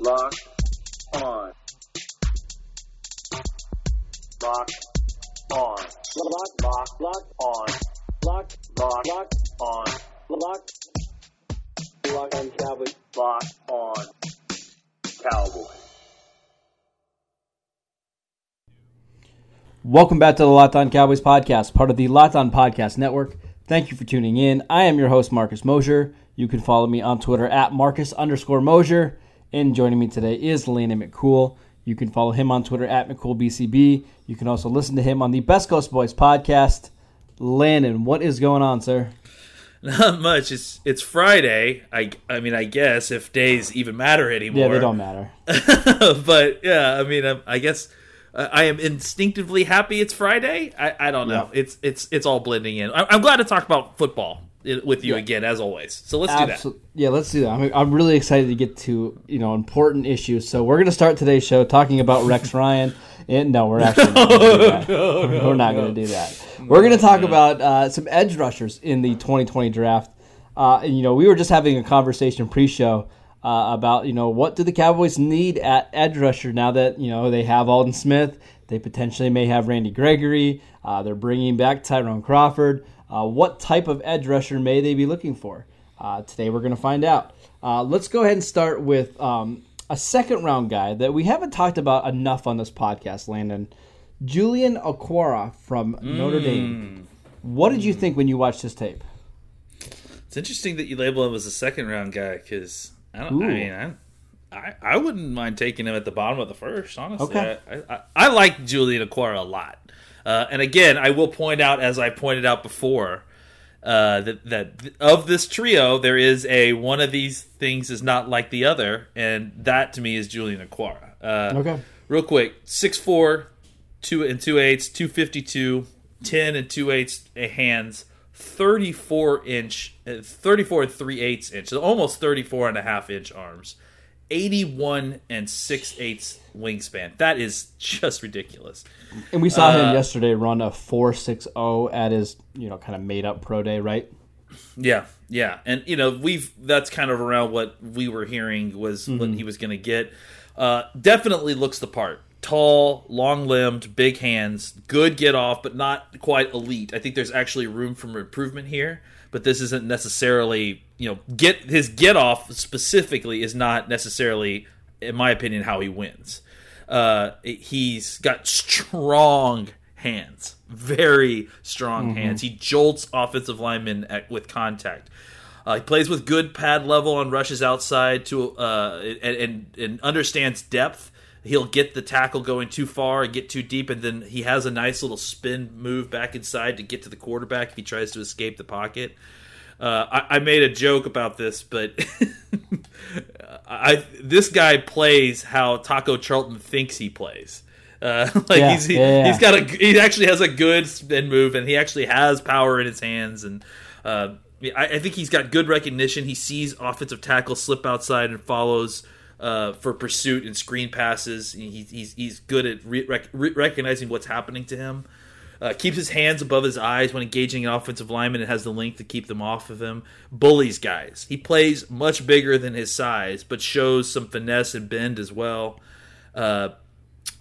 Lock on. Lock on. Lock, lock, lock on. Lock, lock, lock on. Lock, lock on Cowboys. Lock on Cowboys. Welcome back to the Locked On Cowboys podcast, part of the Locked On Podcast Network. Thank you for tuning in. I am your host, Marcus Mosher. You can follow me on Twitter at Marcus underscore Mosher. And joining me today is Landon McCool. You can follow him on Twitter at McCoolBCB. You can also listen to him on the Best Coast Boys podcast. Landon, what is going on, sir? Not much. It's it's Friday. I I mean, I guess if days even matter anymore. Yeah, they don't matter. but yeah, I mean, I, I guess uh, I am instinctively happy it's Friday. I, I don't know. Yeah. It's it's it's all blending in. I, I'm glad to talk about football with you Yeah. again as always. So let's do that. Yeah, let's do that. I'm, I'm really excited to get to you know important issues. So we're gonna start today's show talking about Rex Ryan. And no, we're actually not gonna do that. we're not going to do that. we're going to talk about uh, some edge rushers in the 2020 draft. Uh, and you know, we were just having a conversation pre-show uh, about you know what do the Cowboys need at edge rusher now that you know they have Aldon Smith, they potentially may have Randy Gregory, uh, they're bringing back Tyrone Crawford. Uh, what type of edge rusher may they be looking for? Uh, today we're going to find out. Uh, let's go ahead and start with um, a second round guy that we haven't talked about enough on this podcast, Landon. Julian Okwara from Notre Dame. What did you think when you watched his tape? It's interesting that you label him as a second round guy because I don't. I mean, I, I I wouldn't mind taking him at the bottom of the first. Honestly, Okay. I, I, I like Julian Okwara a lot. Uh, and again, I will point out, as I pointed out before, uh, that that of this trio, there is a one of these things is not like the other, and that to me is Julian Okwara. Uh, Okay. real quick 6'4 2 and 2 eighths 252 10 and 2 eighths hands 34 inch uh, 34 and 3 eighths inch so almost 34 and a half inch arms 81 and 6 eighths wingspan that is just ridiculous And we saw Uh, him yesterday run a 4.60 at his, you know, kind of made up pro day, right? Yeah, yeah, and you know we've that's kind of around what we were hearing was what he was going to get. Uh, definitely looks the part. Tall, long limbed, big hands, good get off, but not quite elite. I think there's actually room for improvement here, but this isn't necessarily you know get his get off specifically is not necessarily, in my opinion, how he wins. Uh, he's got strong hands, very strong hands. He jolts offensive linemen at, with contact. Uh, he plays with good pad level on rushes outside to uh, and, and and understands depth. He'll get the tackle going too far, and get too deep, and then he has a nice little spin move back inside to get to the quarterback if he tries to escape the pocket. Uh, I, I made a joke about this, but I this guy plays how Taco Charlton thinks he plays. Uh, like Yeah, he's he, yeah, yeah. has got a he actually has a good spin move, and he actually has power in his hands, and uh, I, I think he's got good recognition. He sees offensive tackle slip outside and follows uh, for pursuit and screen passes. He, he's he's good at re- rec- recognizing what's happening to him. Uh, keeps his hands above his eyes when engaging an offensive lineman and has the length to keep them off of him. Bullies guys. He plays much bigger than his size, but shows some finesse and bend as well. Uh,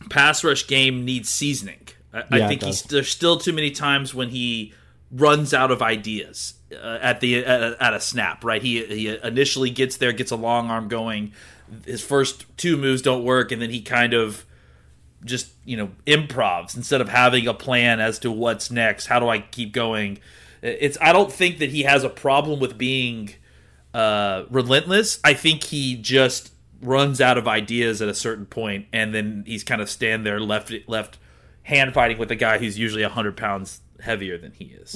pass rush game needs seasoning. I, Yeah, I think he's there's still too many times when he runs out of ideas uh, at the at a, at a snap. Right, he he initially gets there, gets a long arm going. His first two moves don't work, and then he kind of just you know improvs instead of having a plan as to what's next. How do I keep going? It's I don't think that he has a problem with being uh, relentless. I think he just runs out of ideas at a certain point, and then he's kind of stand there left left hand fighting with a guy who's usually hundred pounds heavier than he is.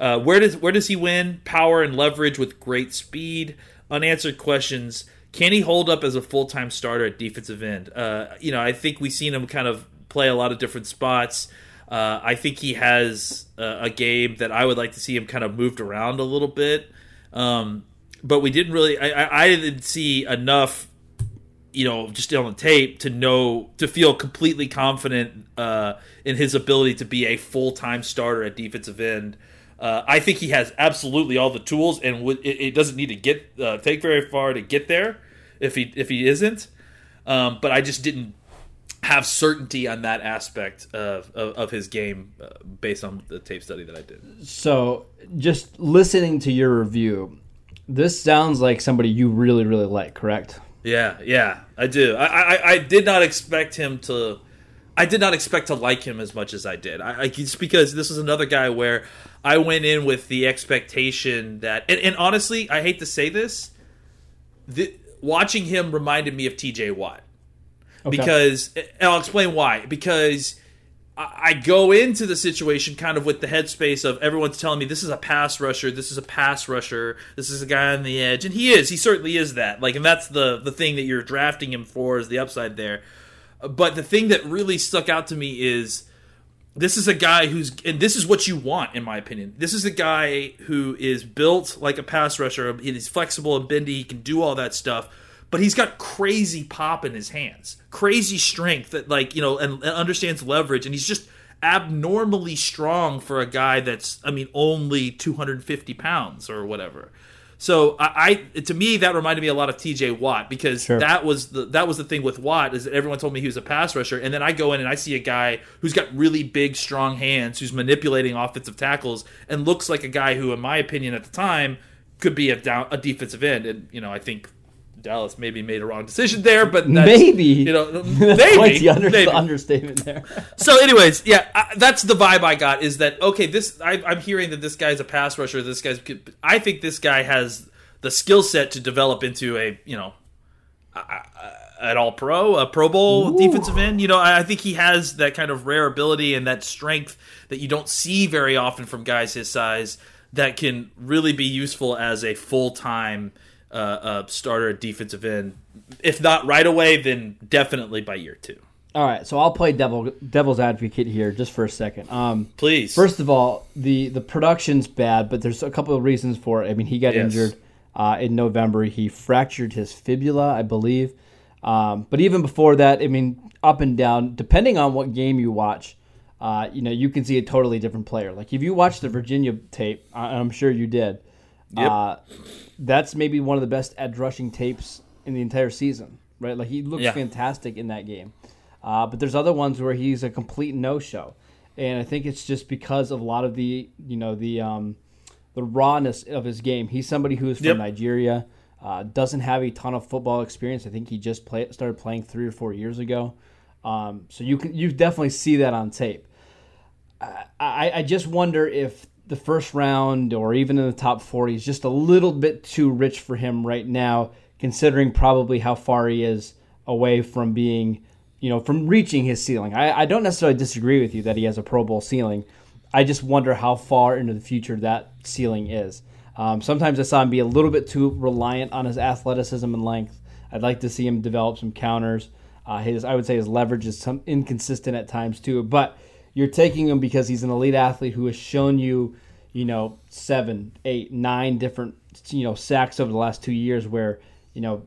Uh, where does where does he win? Power and leverage with great speed. Unanswered questions. Can he hold up as a full time starter at defensive end? Uh, you know, I think we've seen him kind of play a lot of different spots. Uh, I think he has uh, a game that I would like to see him kind of moved around a little bit. Um, but we didn't really. I, I, I didn't see enough you know, just on the tape to know to feel completely confident uh, in his ability to be a full time starter at defensive end. Uh, I think he has absolutely all the tools, and would, it, it doesn't need to get uh, take very far to get there if he if he isn't. Um, but I just didn't have certainty on that aspect of, of, of his game uh, based on the tape study that I did. So, just listening to your review, this sounds like somebody you really, really like, correct? Yeah, yeah, I do. I, I, I did not expect him to. I did not expect to like him as much as I did. I, I just because this is another guy where I went in with the expectation that, and, and honestly, I hate to say this, the, watching him reminded me of T.J. Watt Okay. because and I'll explain why. Because I I go into the situation kind of with the headspace of everyone's telling me this is a pass rusher, this is a pass rusher, this is a guy on the edge, and he is, he certainly is that. Like, and that's the the thing that you're drafting him for is the upside there. But the thing that really stuck out to me is this is a guy who's and this is what you want in my opinion. This is a guy who is built like a pass rusher he's flexible and bendy he can do all that stuff but he's got crazy pop in his hands crazy strength that like you know and, and understands leverage and he's just abnormally strong for a guy that's i mean only 250 pounds or whatever so I, I to me that reminded me a lot of TJ Watt because Sure. that was the that was the thing with Watt is that everyone told me he was a pass rusher and then I go in and I see a guy who's got really big strong hands who's manipulating offensive tackles and looks like a guy who in my opinion at the time could be a down a defensive end and you know I think Dallas maybe made a wrong decision there but that's, Maybe. you know maybe, quite the, under, maybe. the understatement there. So, anyways, yeah, I, that's the vibe I got. Is that okay? This I, I'm hearing that this guy's a pass rusher. This guy's. I think this guy has the skill set to develop into a you know, a- a- an All Pro, a Pro Bowl defensive end. You know, I I think he has that kind of rare ability and that strength that you don't see very often from guys his size. That can really be useful as a full time uh, uh, starter at defensive end. If not right away, then definitely by year two. All right, so I'll play devil devil's advocate here just for a second. Um, Please. First of all, the the production's bad, but there's a couple of reasons for it. I mean, he got Yes. injured uh, in November. He fractured his fibula, I believe. Um, but even before that, I mean, up and down, depending on what game you watch, uh, you know, you can see a totally different player. Like if you watch the Virginia tape, I- I'm sure you did. Yep. Uh, that's maybe one of the best edge rushing tapes in the entire season, right? Like he looks Yeah. fantastic in that game. Uh, but there's other ones where he's a complete no show, and I think it's just because of a lot of the you know the um, the rawness of his game. He's somebody who is from Yep. Nigeria, uh, doesn't have a ton of football experience. I think he just play, started playing three or four years ago. Um, so you can you definitely see that on tape. I, I just wonder if the first round or even in the top 40 is just a little bit too rich for him right now, considering probably how far he is away from being, you know, from reaching his ceiling. I, I don't necessarily disagree with you that he has a Pro Bowl ceiling. I just wonder how far into the future that ceiling is. Um, sometimes I saw him be a little bit too reliant on his athleticism and length. I'd like to see him develop some counters. Uh, his, I would say, his leverage is some inconsistent at times too. But you're taking him because he's an elite athlete who has shown you, you know, seven, eight, nine different, you know, sacks over the last two years. Where, you know,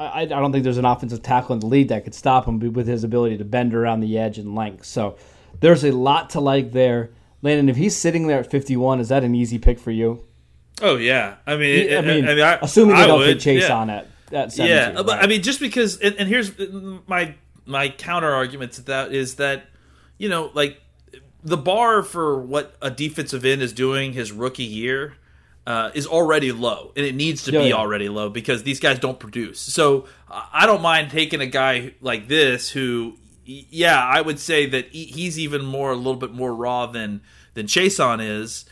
I, I don't think there's an offensive tackle in the league that could stop him with his ability to bend around the edge and length. So there's a lot to like there. Landon, if he's sitting there at 51, is that an easy pick for you? Oh yeah, I mean, I mean, I mean, I, assuming they don't take Chase yeah. on at at 17. Yeah, but? I mean, just because, and, and here's my my counter argument to that is that you know, like the bar for what a defensive end is doing his rookie year uh, is already low, and it needs to Yeah, be yeah. already low because these guys don't produce. So I don't mind taking a guy like this who, yeah, I would say that he's even more a little bit more raw than than Chaisson is,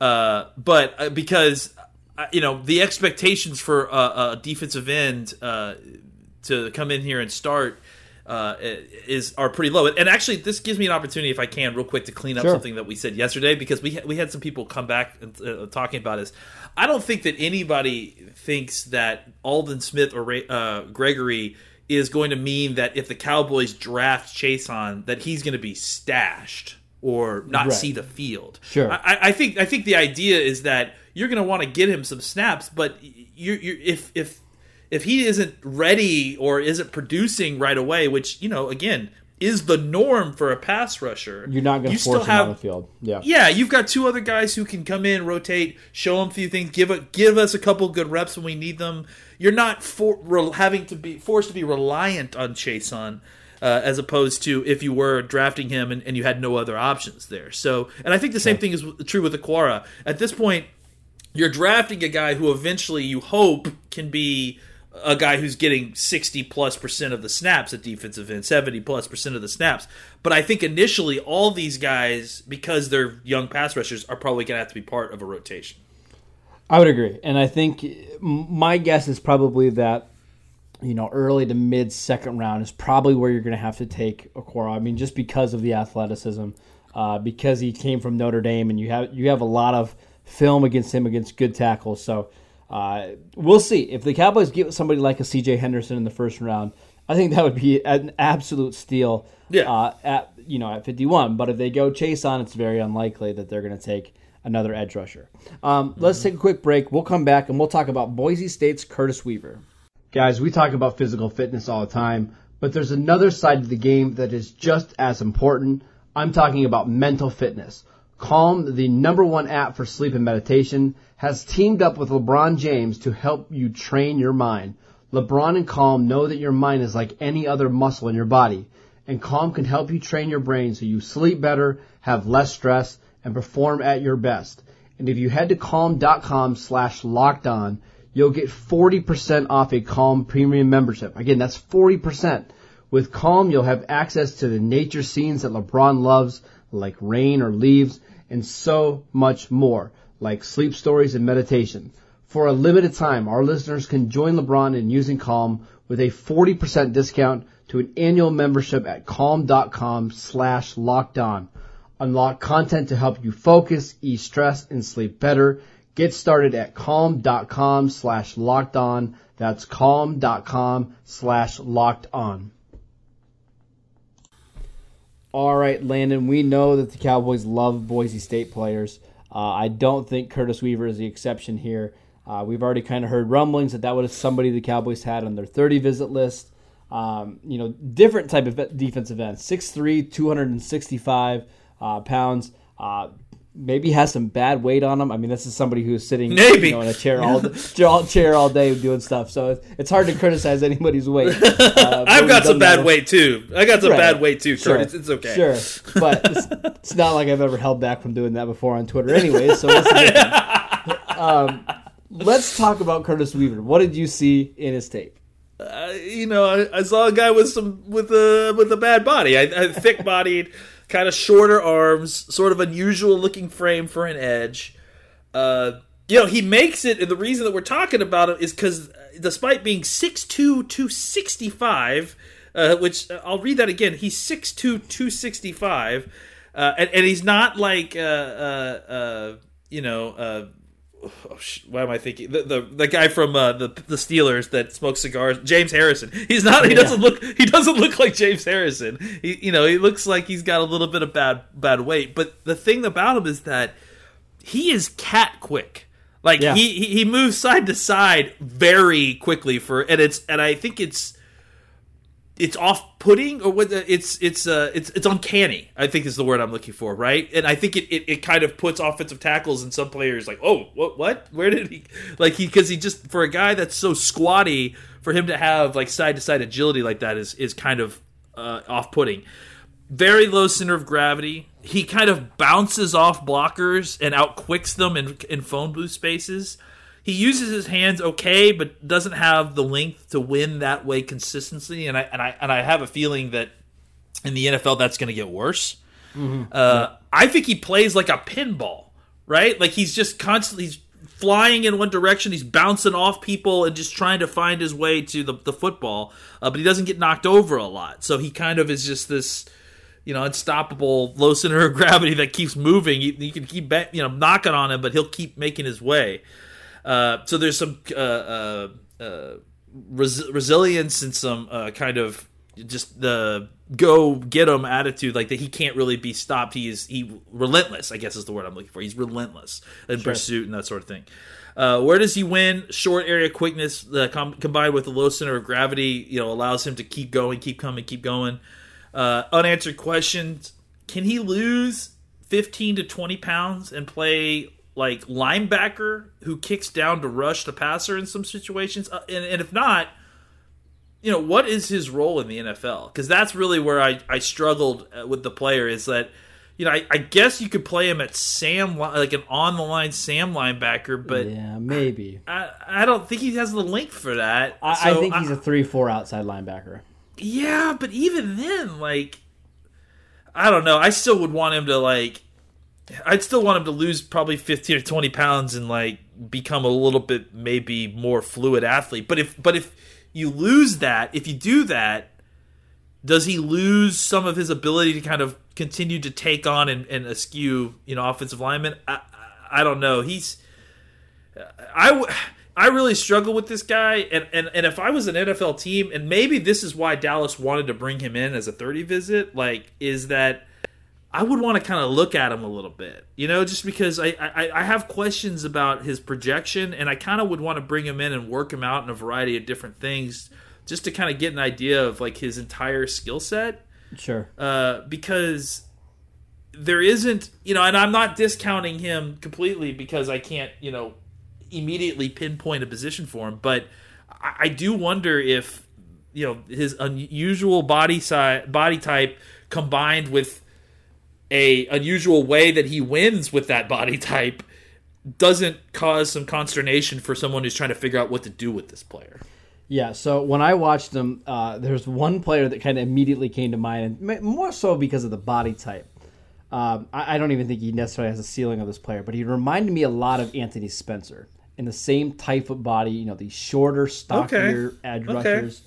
uh, but uh, because uh, you know the expectations for a, a defensive end uh, to come in here and start uh, is are pretty low. And actually, this gives me an opportunity, if I can, real quick, to clean up Sure. something that we said yesterday because we we had some people come back and uh, talking about this. I don't think that anybody thinks that Aldon Smith or uh, Gregory is going to mean that if the Cowboys draft Chaisson, that he's going to be stashed or not Right. see the field. Sure. I, I- I think I think the idea is that you're going to want to get him some snaps, but you you if if if he isn't ready or isn't producing right away, which you know again is the norm for a pass rusher, You're not going you to force still him have on the field. Yeah. yeah, you've got two other guys who can come in, rotate, show them a few things, give a, give us a couple good reps when we need them. You're not for, re, having to be forced to be reliant on Chaisson, uh, as opposed to if you were drafting him and, and you had no other options there. So, and I think the same thing is true with Okwara. At this point, you're drafting a guy who eventually you hope can be a guy who's getting 60 plus percent of the snaps at defensive end, 70 plus percent of the snaps. But I think initially all these guys, because they're young pass rushers, are probably going to have to be part of a rotation. I would agree, and I think my guess is probably that you know early to mid second round is probably where you're going to have to take Okwara. I mean, just because of the athleticism, uh, because he came from Notre Dame, and you have you have a lot of film against him against good tackles. So uh, we'll see if the Cowboys get somebody like a C.J. Henderson in the first round. I think that would be an absolute steal. Yeah. Uh, at you know at 51, but if they go Chaisson, it's very unlikely that they're going to take another edge rusher. Um, Let's take a quick break. We'll come back and we'll talk about Boise State's Curtis Weaver. Guys, we talk about physical fitness all the time, but there's another side to the game that is just as important. I'm talking about mental fitness. Calm, the number one app for sleep and meditation, has teamed up with LeBron James to help you train your mind. LeBron and Calm know that your mind is like any other muscle in your body, and Calm can help you train your brain so you sleep better, have less stress, and perform at your best. And if you head to calm.com slash locked on, you'll get 40% off a Calm premium membership. Again, that's 40%. With Calm, you'll have access to the nature scenes that LeBron loves, like rain or leaves, and so much more, like sleep stories and meditation. For a limited time, our listeners can join LeBron in using Calm with a 40% discount to an annual membership at calm.com slash locked on. Unlock content to help you focus, ease stress, and sleep better. Get started at calm.com slash locked on. That's calm.com slash locked on. All right, Landon, we know that the Cowboys love Boise State players. Uh, I don't think Curtis Weaver is the exception here. Uh, we've already kind of heard rumblings that that was somebody the Cowboys had on their 30 visit list. Um, you know, different type of defensive end. 6'3", 265 uh, pounds. Maybe has some bad weight on him. I mean, this is somebody who's sitting you know, in a chair all, chair, all day doing stuff. So it's, it's hard to criticize anybody's weight. Uh, I've got some bad weight too. I got some Right. bad weight too, Sure. Kurt. It's, it's okay. Sure, but it's, it's not like I've ever held back from doing that before on Twitter, anyways. So um, let's talk about Curtis Weaver. What did you see in his tape? Uh, you know, I, I saw a guy with some with a with a bad body, I, I thick bodied, kind of shorter arms, sort of unusual looking frame for an edge. Uh, you know, he makes it, and the reason that we're talking about it is because despite being 6'2", 265, uh, which uh, I'll read that again, he's 6'2", 265, uh, and, and he's not like, uh, uh, uh, you know, uh, oh, why am I thinking the the, the guy from uh, the the Steelers that smokes cigars, James Harrison. He's not. He doesn't look. He doesn't look like James Harrison. He you know he looks like he's got a little bit of bad bad weight. But the thing about him is that he is cat quick. Like Yeah. he, he he moves side to side very quickly for and it's and I think it's it's off putting or what the- it's it's uh it's it's uncanny i think is the word i'm looking for right? And i think it, it, it kind of puts offensive tackles and some players like oh what what? Where did he like he because he just for a guy that's so squatty for him to have like side to side agility like that is is kind of uh, off putting very low center of gravity. He kind of bounces off blockers and outquicks them in in phone booth spaces he uses his hands okay, but doesn't have the length to win that way consistently. And I and I and I have a feeling that in the NFL that's going to get worse. Uh, I think he plays like a pinball, right? Like he's just constantly he's flying in one direction, he's bouncing off people and just trying to find his way to the, the football, uh, but he doesn't get knocked over a lot. So he kind of is just this you know, unstoppable low center of gravity that keeps moving. You, you can keep, you know, knocking on him, but he'll keep making his way. Uh, so there's some uh, uh, uh, res- resilience and some uh, kind of just the go get him attitude, like that he can't really be stopped. He is he relentless. I guess is the word I'm looking for. He's relentless in pursuit and that sort of thing. Uh, where does he win? Short area quickness uh, com- combined with the low center of gravity, you know, allows him to keep going, keep coming, keep going. Uh, unanswered questions: Can he lose fifteen to twenty pounds and play like linebacker who kicks down to rush the passer in some situations? Uh, and, and if not, you know, what is his role in the NFL? Because that's really where I, I struggled uh, with the player is that, you know, I, I guess you could play him at Sam, like an on the line Sam linebacker, but yeah, maybe. I, I don't think he has the length for that. I, I think he's a three-four outside linebacker. yeah, but even then, like, I don't know. I still would want him to like. I'd still want him to lose probably fifteen or twenty pounds and like become a little bit maybe more fluid athlete. But if but if you lose that, if you do that, does he lose some of his ability to kind of continue to take on and, and eschew you know offensive linemen? I, I don't know. He's I I really struggle with this guy, and, and and if I was an NFL team, and maybe this is why Dallas wanted to bring him in as a thirty visit, like is that I would want to kind of look at him a little bit, you know, just because I, I I have questions about his projection, and I kind of would want to bring him in and work him out in a variety of different things, just to kind of get an idea of like his entire skill set Sure. uh, because there isn't, you know, and I'm not discounting him completely because I can't, you know, immediately pinpoint a position for him, but I, I do wonder if, you know, his unusual body size, body type combined with a unusual way that he wins with that body type doesn't cause some consternation for someone who's trying to figure out what to do with this player. Yeah, so when I watched him, uh, there's one player that kind of immediately came to mind, and more so because of the body type. Um, I, I don't even think he necessarily has a ceiling of this player, but he reminded me a lot of Anthony Spencer in the same type of body. You know, the shorter, stockier edge Okay. rushers.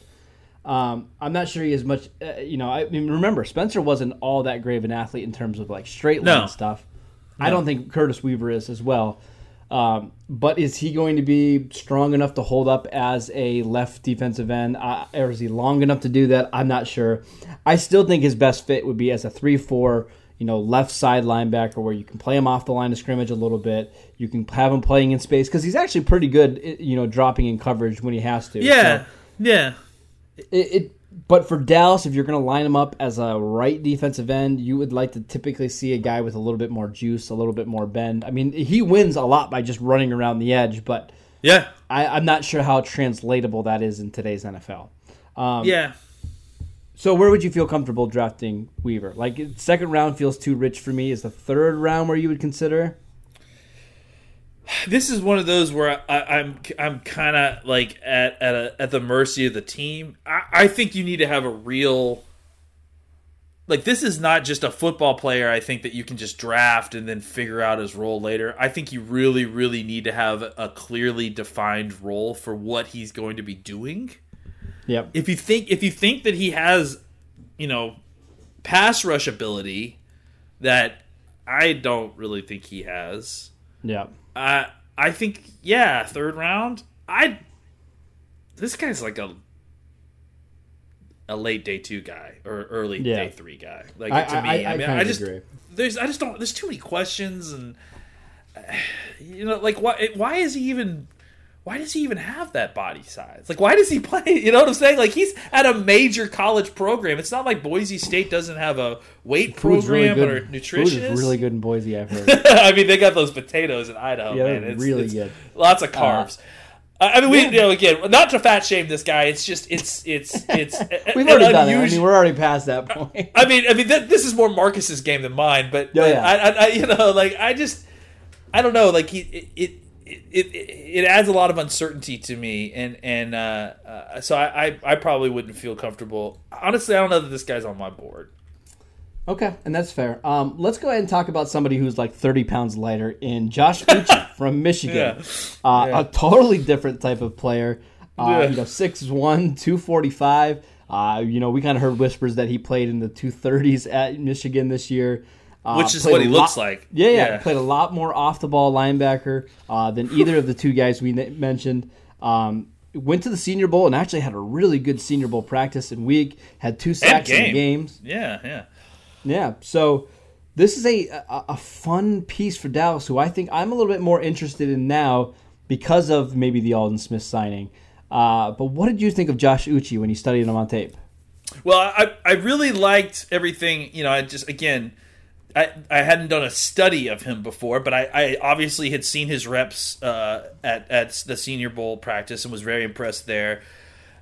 Um, I'm not sure he is much. Uh, you know, I mean, remember Spencer wasn't all that great of an athlete in terms of like straight line No. stuff. I don't think Curtis Weaver is as well. Um, but is he going to be strong enough to hold up as a left defensive end, uh, or is he long enough to do that? I'm not sure. I still think his best fit would be as a three-four, you know, left side linebacker, where you can play him off the line of scrimmage a little bit. You can have him playing in space because he's actually pretty good, you know, dropping in coverage when he has to. Yeah, So yeah. It, it but for Dallas, if you're going to line him up as a right defensive end, you would like to typically see a guy with a little bit more juice, a little bit more bend. I mean, he wins a lot by just running around the edge, but Yeah, I, I'm not sure how translatable that is in today's NFL. Um, yeah. So where would you feel comfortable drafting Weaver? Like second round feels too rich for me. Is the third round where you would consider? This is one of those where I, I'm I'm kind of like at at, a, at the mercy of the team. I, I think you need to have a real like this is not just a football player. I think that you can just draft and then figure out his role later. I think you really really need to have a clearly defined role for what he's going to be doing. Yep. If you think if you think that he has, you know, pass rush ability that I don't really think he has. Yep. Uh, I think yeah, third round. I this guy's like a a late day two guy or early Yeah. day three guy. Like I- to me, I- I, I mean, I just agree. there's I just don't. There's too many questions and you know like why why is he even why does he even have that body size? Like, why does he play? You know what I'm saying? Like, he's at a major college program. It's not like Boise State doesn't have a weight Food's really program or good. nutritionist. Food is really good in Boise. I've heard. I mean, they got those potatoes in Idaho, Yeah, man. It's really it's good. Lots of uh-huh. carbs. I I mean, we, you know, again, not to fat shame this guy. It's just, it's, it's, it's. We've already done it. I unusual- mean, we're already past that point. I mean, I mean, th- this is more Marcus's game than mine, but, Yeah, but yeah. I, I, I, you know, like I just, I don't know, like he, it, it, it, it, it adds a lot of uncertainty to me, and and uh, uh, so I, I, I probably wouldn't feel comfortable. Honestly, I don't know that this guy's on my board. Okay, and that's fair. Um, let's go ahead and talk about somebody who's like 30 pounds lighter in Josh Uche from Michigan. Yeah. Uh, Yeah. A totally different type of player. Uh, Yeah. You know, 6'1", 245. Uh, you know, we kind of heard whispers that he played in the 230s at Michigan this year. Uh, Which is what he lot- looks like. Yeah, yeah, Yeah. Played a lot more off the ball linebacker uh, than either of the two guys we mentioned. Um, went to the Senior Bowl and actually had a really good Senior Bowl practice and week. Had two sacks in games. Yeah, yeah. Yeah. So this is a, a a fun piece for Dallas, who I think I'm a little bit more interested in now because of maybe the Aldon Smith signing. Uh, but what did you think of Josh Uche when you studied him on tape? Well, I I really liked everything. You know, I just again, I I hadn't done a study of him before, but I, I obviously had seen his reps uh, at at the Senior Bowl practice and was very impressed there.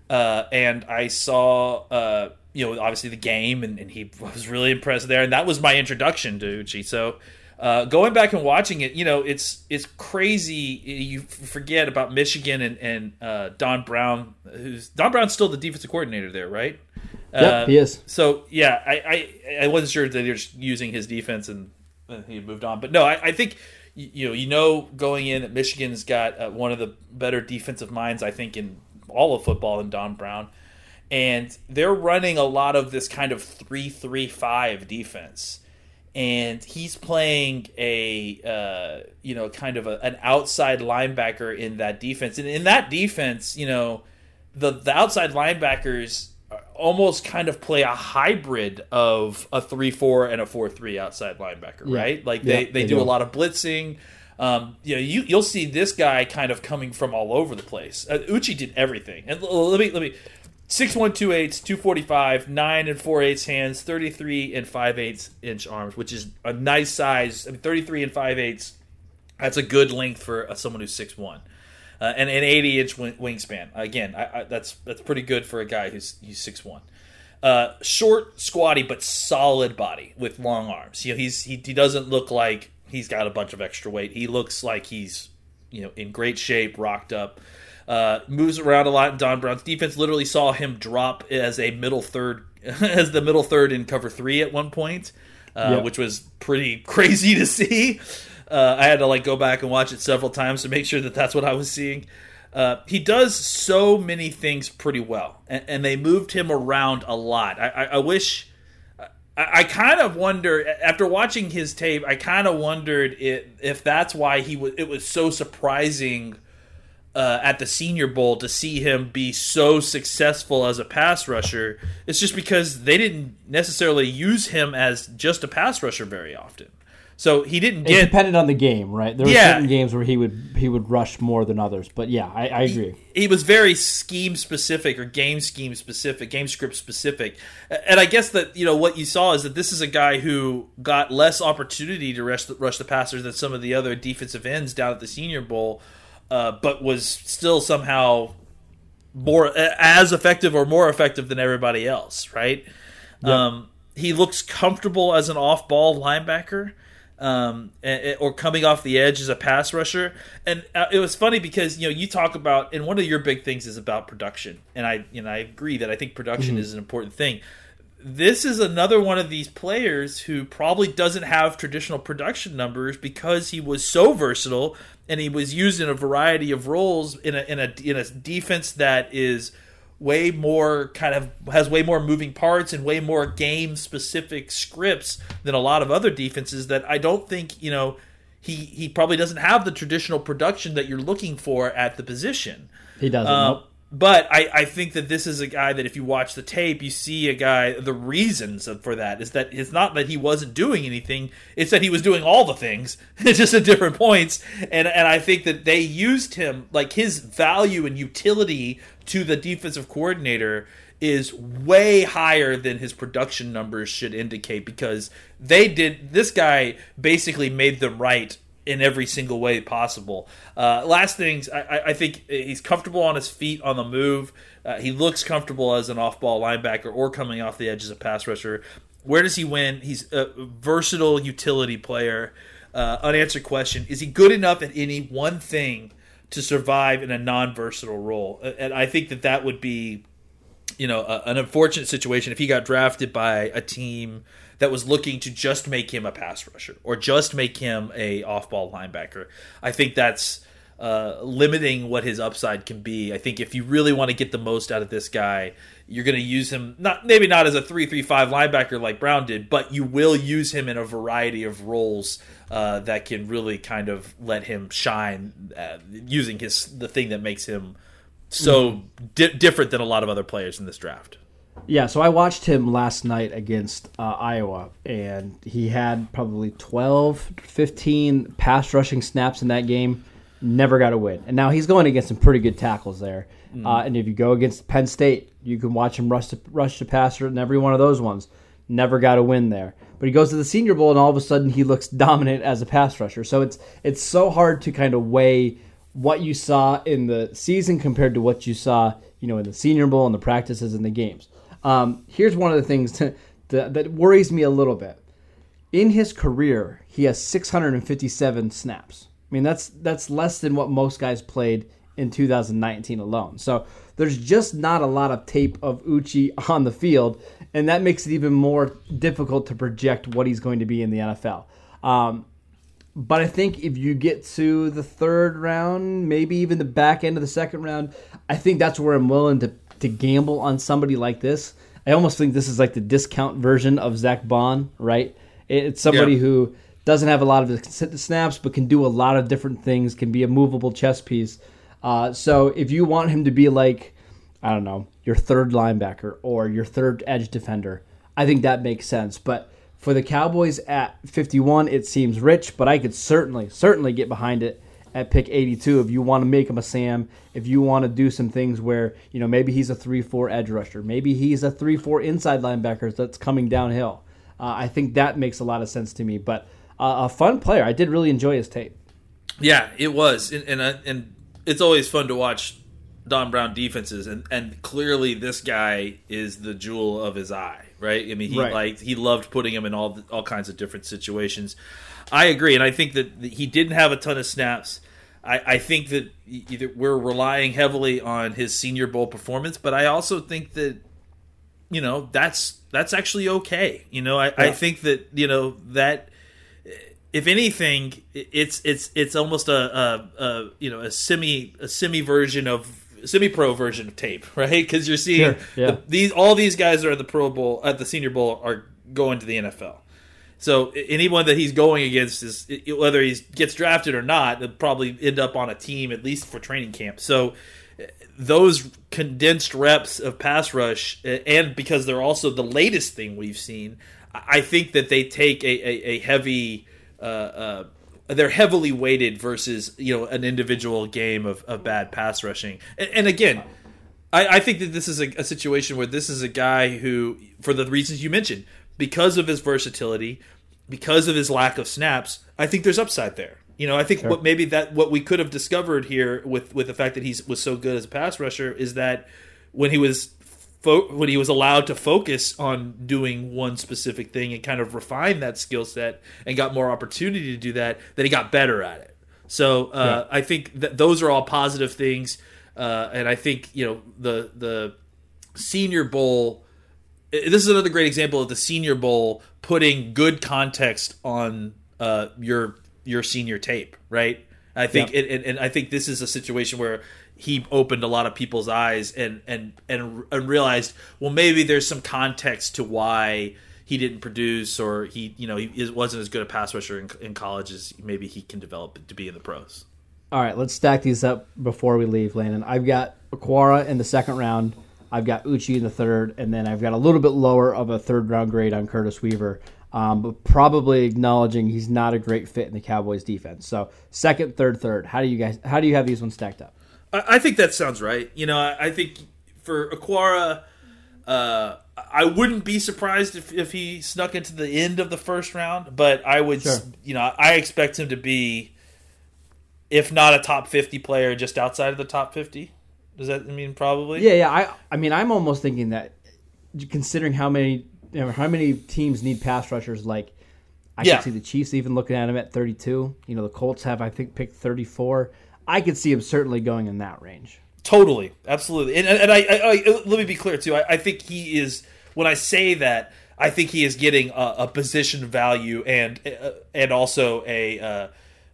Uh, and I saw, uh, you know, obviously the game, and, and, he was really impressed there, and that was my introduction to Uche. So. Uh, going back and watching it, you know, it's it's crazy. You forget about Michigan and and uh, Don Brown, who's Don Brown's still the defensive coordinator there, right? Yep, uh, he is. So yeah, I, I, I wasn't sure that he was using his defense and he moved on, but no, I, I think you know you know going in that Michigan's got uh, one of the better defensive minds I think in all of football in Don Brown, and they're running a lot of this kind of three three five defense. And he's playing a, uh, you know, kind of a, an outside linebacker in that defense. And in that defense, you know, the the outside linebackers almost kind of play a hybrid of a 3-4 and a 4-3 outside linebacker, yeah. right? Like they, yeah, they, they, do, do, a lot of blitzing. Um, you know, you you'll see this guy kind of coming from all over the place. Uh, Uche did everything. And let me let me six one two eights, two forty five, nine and four eighths hands, thirty three and five eighths inch arms, which is a nice size. I mean, thirty three and five eighths. That's a good length for uh, someone who's six one uh, and an 80 inch wingspan. Again, I, I, that's that's pretty good for a guy who's he's six one. Uh, short, squatty, but solid body with long arms. You know, he's he, he doesn't look like he's got a bunch of extra weight. He looks like he's you know in great shape, rocked up. Uh, moves around a lot. Don Brown's defense literally saw him drop as a middle third, as the middle third in cover three at one point, uh, yep. which was pretty crazy to see. Uh, I had to like go back and watch it several times to make sure that that's what I was seeing. Uh, he does so many things pretty well, and, and they moved him around a lot. I, I, I wish. I, I kind of wonder after watching his tape. I kind of wondered if, if that's why he was. It was so surprising uh, at the Senior Bowl to see him be so successful as a pass rusher. It's just because they didn't necessarily use him as just a pass rusher very often. So he didn't get. It depended on the game, right? There were yeah. certain games where he would he would rush more than others, but yeah, I, I agree. He, he, was very scheme specific or game scheme specific, game script specific, and I guess that you know what you saw is that this is a guy who got less opportunity to rush the, rush the passers than some of the other defensive ends down at the Senior Bowl, uh, but was still somehow more as effective or more effective than everybody else, right? Yep. Um, he looks comfortable as an off ball linebacker um, or coming off the edge as a pass rusher. And uh, it was funny because you know you talk about, and one of your big things is about production, and I you know I agree that I think production mm-hmm. is an important thing. This is another one of these players who probably doesn't have traditional production numbers because he was so versatile and he was used in a variety of roles in a in a in a defense that is way more kind of has way more moving parts and way more game specific scripts than a lot of other defenses that I don't think, you know, he he probably doesn't have the traditional production that you're looking for at the position. He doesn't. Uh, nope but I, I think that this is a guy that if you watch the tape, you see a guy. The reasons for that is that it's not that he wasn't doing anything; it's that he was doing all the things, just at different points. And and I think that they used him like his value and utility to the defensive coordinator is way higher than his production numbers should indicate because they did this guy basically made them right in every single way possible. Uh, last things, I, I, think he's comfortable on his feet on the move. Uh, he looks comfortable as an off-ball linebacker or coming off the edge as a pass rusher. Where does he win? He's a versatile utility player. Uh, unanswered question: Is he good enough at any one thing to survive in a non-versatile role? And I think that that would be, you know, a, an unfortunate situation if he got drafted by a team that was looking to just make him a pass rusher or just make him a off-ball linebacker. I think that's uh, limiting what his upside can be. I think if you really want to get the most out of this guy, you're going to use him not maybe not as a three three five linebacker like Brown did, but you will use him in a variety of roles uh, that can really kind of let him shine uh, using his the thing that makes him so mm-hmm. di- different than a lot of other players in this draft. Yeah, so I watched him last night against uh, Iowa, and he had probably 12, 15 pass rushing snaps in that game. never got a win. And now he's going against some pretty good tackles there. Uh, and if you go against Penn State, you can watch him rush to, rush to passer in every one of those ones. Never got a win there. But he goes to the Senior Bowl, and all of a sudden he looks dominant as a pass rusher. So it's it's so hard to kind of weigh what you saw in the season compared to what you saw, you know, in the Senior Bowl and the practices and the games. Um, here's one of the things that, that worries me a little bit. In his career, he has 657 snaps. I mean, that's that's less than what most guys played in 2019 alone. So there's just not a lot of tape of Uche on the field, and that makes it even more difficult to project what he's going to be in the NFL. Um, but I think if you get to the third round, maybe even the back end of the second round, I think that's where I'm willing to, to gamble on somebody like this. I almost think this is like the discount version of Zack Baun, right? It's somebody Yeah. who doesn't have a lot of the snaps, but can do a lot of different things, can be a movable chess piece. Uh, so if you want him to be like, I don't know, your third linebacker or your third edge defender, I think that makes sense. But for the Cowboys at 51, it seems rich, but I could certainly, certainly get behind it at pick 82 if you want to make him a Sam, if you want to do some things where, you know, maybe he's a 3 4 edge rusher, maybe he's a 3 4 inside linebacker that's coming downhill. Uh, I think that makes a lot of sense to me. But uh, a fun player. I did really enjoy his tape. Yeah, it was, and and, uh, and it's always fun to watch Don Brown defenses, and and clearly this guy is the jewel of his eye, right? I mean, he Right. liked he loved putting him in all the, all kinds of different situations. I agree, and I think that he didn't have a ton of snaps. I, I think that either we're relying heavily on his Senior Bowl performance, but I also think that you know that's that's actually okay. You know, I, I think that you know that if anything, it's it's it's almost a, a, a you know a semi a semi version of semi pro version of tape, right? Because you're seeing Sure, yeah. the- these all these guys that are at the Pro Bowl at the Senior Bowl are going to the NFL. So anyone that he's going against is whether he gets drafted or not, they'll probably end up on a team at least for training camp. So uh, those condensed reps of pass rush, uh, and because they're also the latest thing we've seen, I I think that they take a, a, a heavy. Uh, uh, they're heavily weighted versus you know an individual game of, of bad pass rushing, and, and again, I, I think that this is a, a situation where this is a guy who, for the reasons you mentioned, because of his versatility, because of his lack of snaps, I think there's upside there. You know, I think what maybe that what we could have discovered here with with the fact that he was so good as a pass rusher is that when he was fo- when he was allowed to focus on doing one specific thing and kind of refine that skill set and got more opportunity to do that, that he got better at it. So uh, I think that those are all positive things, uh, and I think you know the the Senior Bowl. This is another great example of the Senior Bowl putting good context on uh, your your senior tape, right? I think, Yeah. and, and, and I think this is a situation where he opened a lot of people's eyes and and and and realized, well, maybe there's some context to why he didn't produce or he you know he wasn't as good a pass rusher in, in college as maybe he can develop to be in the pros. All right, let's stack these up before we leave, Landon. I've got Okwara in the second round. I've got Uche in the third, and then I've got a little bit lower of a third round grade on Curtis Weaver, um, but probably acknowledging he's not a great fit in the Cowboys defense. So second, third, third. How do you guys? How do you have these ones stacked up? I, I think that sounds right. You know, I, I think for Okwara, uh, I wouldn't be surprised if, if he snuck into the end of the first round, but I would, Sure. you know, I expect him to be, if not a top fifty player, just outside of the top fifty. Does that mean probably? Yeah, yeah. I, I mean, I'm almost thinking that, considering how many, you know, how many teams need pass rushers, like I Yeah. could see the Chiefs even looking at him at 32. You know, the Colts have, I think, picked 34. I could see him certainly going in that range. Totally, absolutely, and and I, I, I let me be clear too. I, I think he is when I say that, I think he is getting a, a position value and uh, and also a uh,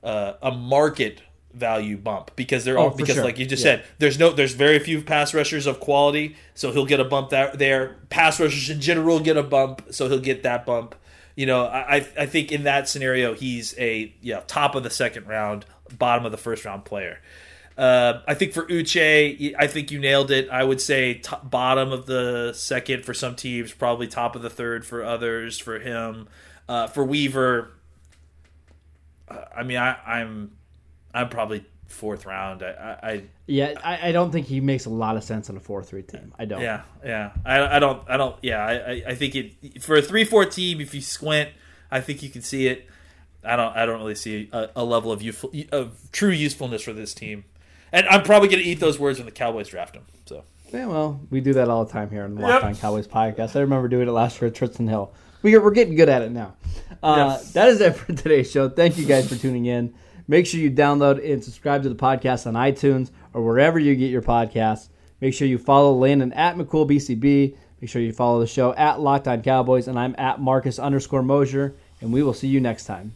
uh, a market value bump because they're all Oh, because sure. like you just Yeah. said, there's no there's very few pass rushers of quality, so he'll get a bump that there. Pass rushers in general get a bump, so he'll get that bump. You know, I I- I think in that scenario he's a yeah top of the second round, bottom of the first round player. Uh, I think for Uche, I think you nailed it. I would say top, bottom of the second for some teams, probably top of the third for others. For him, uh, for Weaver, uh, I mean, I, I'm I'm probably fourth round. I, I, Yeah, I, I don't think he makes a lot of sense on a four three team. I don't. yeah, yeah. I, I don't, I don't. Yeah, I, I- I think it for a three four team. If you squint, I think you can see it. I don't, I don't really see a, a level of useful, of true usefulness for this team. And I'm probably going to eat those words when the Cowboys draft him. So Yeah, well, we do that all the time here on the Yep. Locked On Cowboys podcast. I remember doing it last year at Trysten Hill. We get, we're getting good at it now. Uh, Yes. That is it for today's show. Thank you guys for tuning in. Make sure you download and subscribe to the podcast on iTunes or wherever you get your podcasts. Make sure you follow Landon at McCoolBCB. Make sure you follow the show at Locked On Cowboys, and I'm at Marcus underscore Mosher. And we will see you next time.